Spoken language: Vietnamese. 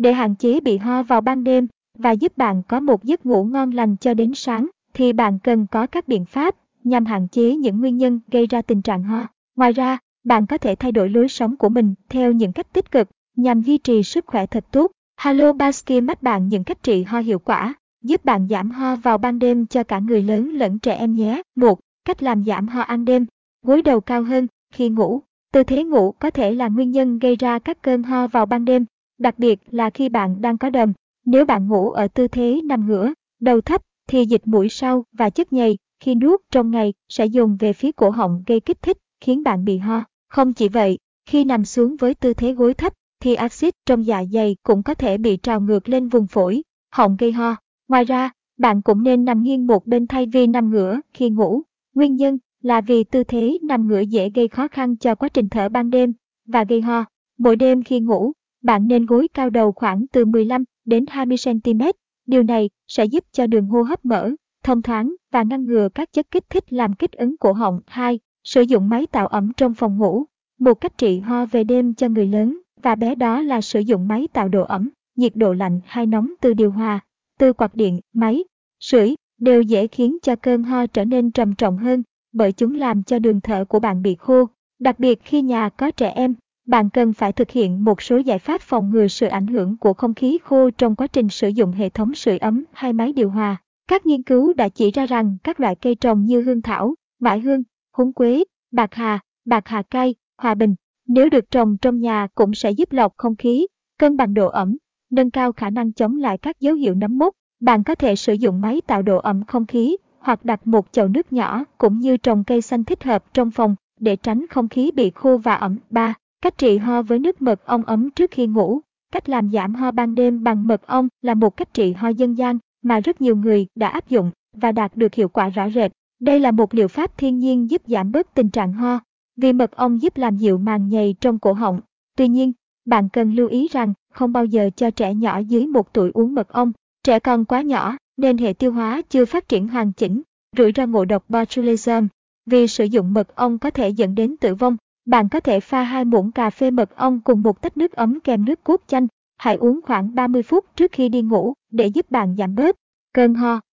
Để hạn chế bị ho vào ban đêm và giúp bạn có một giấc ngủ ngon lành cho đến sáng, thì bạn cần có các biện pháp nhằm hạn chế những nguyên nhân gây ra tình trạng ho. Ngoài ra, bạn có thể thay đổi lối sống của mình theo những cách tích cực nhằm duy trì sức khỏe thật tốt. Hello Baskin mắt bạn những cách trị ho hiệu quả, giúp bạn giảm ho vào ban đêm cho cả người lớn lẫn trẻ em nhé. 1. Cách làm giảm ho ăn đêm. Gối đầu cao hơn khi ngủ. Tư thế ngủ có thể là nguyên nhân gây ra các cơn ho vào ban đêm, đặc biệt là khi bạn đang có đờm. Nếu bạn ngủ ở tư thế nằm ngửa, đầu thấp, thì dịch mũi sau và chất nhầy khi nuốt trong ngày sẽ dồn về phía cổ họng gây kích thích, khiến bạn bị ho. Không chỉ vậy, khi nằm xuống với tư thế gối thấp, thì axit trong dạ dày cũng có thể bị trào ngược lên vùng phổi, họng gây ho. Ngoài ra, bạn cũng nên nằm nghiêng một bên thay vì nằm ngửa khi ngủ. Nguyên nhân là vì tư thế nằm ngửa dễ gây khó khăn cho quá trình thở ban đêm và gây ho. Mỗi đêm khi ngủ, bạn nên gối cao đầu khoảng từ 15 đến 20 cm. Điều này sẽ giúp cho đường hô hấp mở, thông thoáng và ngăn ngừa các chất kích thích làm kích ứng cổ họng. 2. Sử dụng máy tạo ẩm trong phòng ngủ. Một cách trị ho về đêm cho người lớn và bé đó là sử dụng máy tạo độ ẩm, nhiệt độ lạnh hay nóng từ điều hòa, từ quạt điện, máy, sưởi đều dễ khiến cho cơn ho trở nên trầm trọng hơn bởi chúng làm cho đường thở của bạn bị khô. Đặc biệt khi nhà có trẻ em, bạn cần phải thực hiện một số giải pháp phòng ngừa sự ảnh hưởng của không khí khô trong quá trình sử dụng hệ thống sưởi ấm hay máy điều hòa. Các nghiên cứu đã chỉ ra rằng các loại cây trồng như hương thảo, mãi hương, húng quế, bạc hà, bạc hà cay, hòa bình, nếu được trồng trong nhà cũng sẽ giúp lọc không khí, cân bằng độ ẩm, nâng cao khả năng chống lại các dấu hiệu nấm mốc. Bạn có thể sử dụng máy tạo độ ẩm không khí hoặc đặt một chậu nước nhỏ cũng như trồng cây xanh thích hợp trong phòng để tránh không khí bị khô và ẩm. 3. Cách trị ho với nước mật ong ấm trước khi ngủ. Cách làm giảm ho ban đêm bằng mật ong là một cách trị ho dân gian mà rất nhiều người đã áp dụng và đạt được hiệu quả rõ rệt. Đây là một liệu pháp thiên nhiên giúp giảm bớt tình trạng ho, vì mật ong giúp làm dịu màng nhầy trong cổ họng. Tuy nhiên, bạn cần lưu ý rằng không bao giờ cho trẻ nhỏ dưới một tuổi uống mật ong. Trẻ còn quá nhỏ nên hệ tiêu hóa chưa phát triển hoàn chỉnh, rủi ro ngộ độc botulism. Vì sử dụng mật ong có thể dẫn đến tử vong, bạn có thể pha hai muỗng cà phê mật ong cùng một tách nước ấm kèm nước cốt chanh. Hãy uống khoảng 30 phút trước khi đi ngủ để giúp bạn giảm bớt cơn ho.